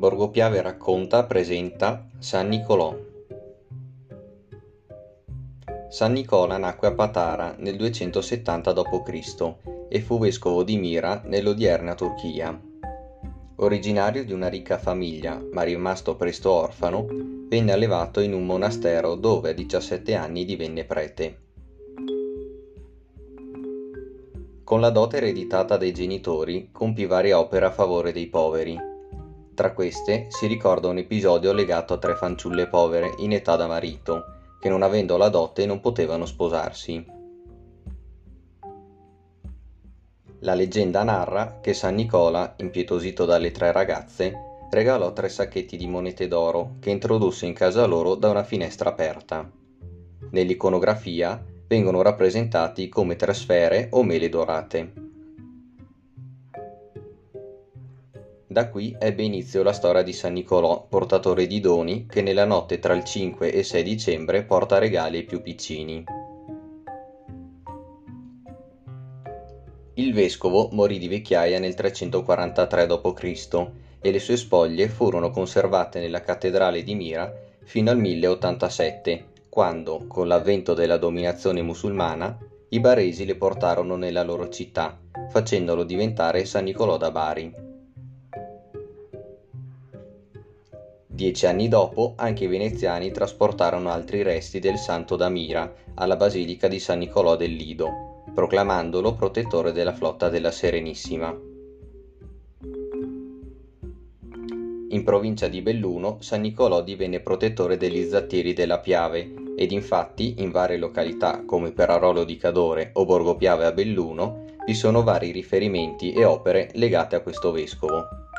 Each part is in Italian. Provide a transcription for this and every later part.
Borgo Piave racconta presenta San Nicolò. San Nicola nacque a Patara nel 270 d.C. e fu vescovo di Mira nell'odierna Turchia. Originario di una ricca famiglia, ma rimasto presto orfano, venne allevato in un monastero dove a 17 anni divenne prete. Con la dote ereditata dai genitori compì varie opere a favore dei poveri. Tra queste si ricorda un episodio legato a tre fanciulle povere in età da marito, che non avendo la dote non potevano sposarsi. La leggenda narra che San Nicola, impietosito dalle tre ragazze, regalò tre sacchetti di monete d'oro che introdusse in casa loro da una finestra aperta. Nell'iconografia vengono rappresentati come tre sfere o mele dorate. Da qui ebbe inizio la storia di San Nicolò, portatore di doni, che nella notte tra il 5 e 6 dicembre porta regali ai più piccini. Il vescovo morì di vecchiaia nel 343 d.C. e le sue spoglie furono conservate nella cattedrale di Mira fino al 1087, quando, con l'avvento della dominazione musulmana, i baresi le portarono nella loro città, facendolo diventare San Nicolò da Bari. Dieci anni dopo anche i veneziani trasportarono altri resti del santo da Mira alla basilica di San Nicolò del Lido, proclamandolo protettore della flotta della Serenissima. In provincia di Belluno, San Nicolò divenne protettore degli zattieri della Piave ed infatti in varie località come Perarolo di Cadore o Borgo Piave a Belluno vi sono vari riferimenti e opere legate a questo vescovo.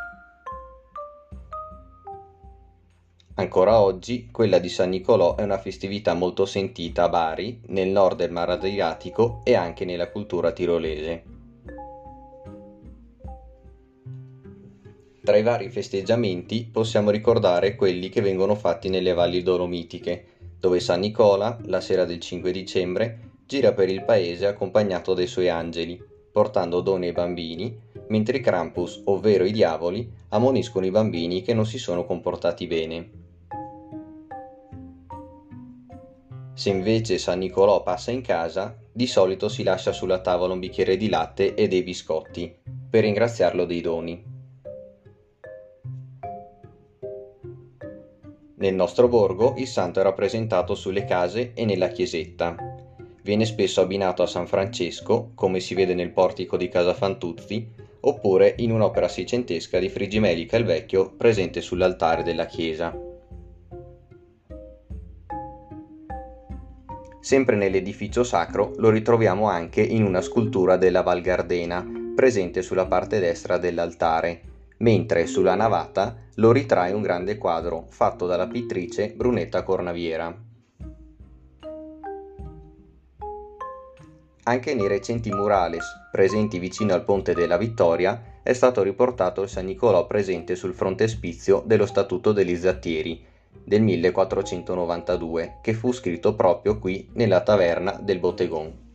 Ancora oggi quella di San Nicolò è una festività molto sentita a Bari, nel nord del Mar Adriatico e anche nella cultura tirolese. Tra i vari festeggiamenti possiamo ricordare quelli che vengono fatti nelle valli dolomitiche, dove San Nicola, la sera del 5 dicembre, gira per il paese accompagnato dai suoi angeli, portando doni ai bambini, mentre i Krampus, ovvero i diavoli, ammoniscono i bambini che non si sono comportati bene. Se invece San Nicolò passa in casa, di solito si lascia sulla tavola un bicchiere di latte e dei biscotti, per ringraziarlo dei doni. Nel nostro borgo il santo è rappresentato sulle case e nella chiesetta. Viene spesso abbinato a San Francesco, come si vede nel portico di Casa Fantuzzi, oppure in un'opera seicentesca di Frigimelica il Vecchio presente sull'altare della chiesa. Sempre nell'edificio sacro lo ritroviamo anche in una scultura della Val Gardena, presente sulla parte destra dell'altare, mentre sulla navata lo ritrae un grande quadro fatto dalla pittrice Brunetta Cornaviera. Anche nei recenti murales presenti vicino al Ponte della Vittoria è stato riportato il San Nicolò presente sul frontespizio dello Statuto degli Zattieri del 1492 che fu scritto proprio qui nella taverna del Bottegon.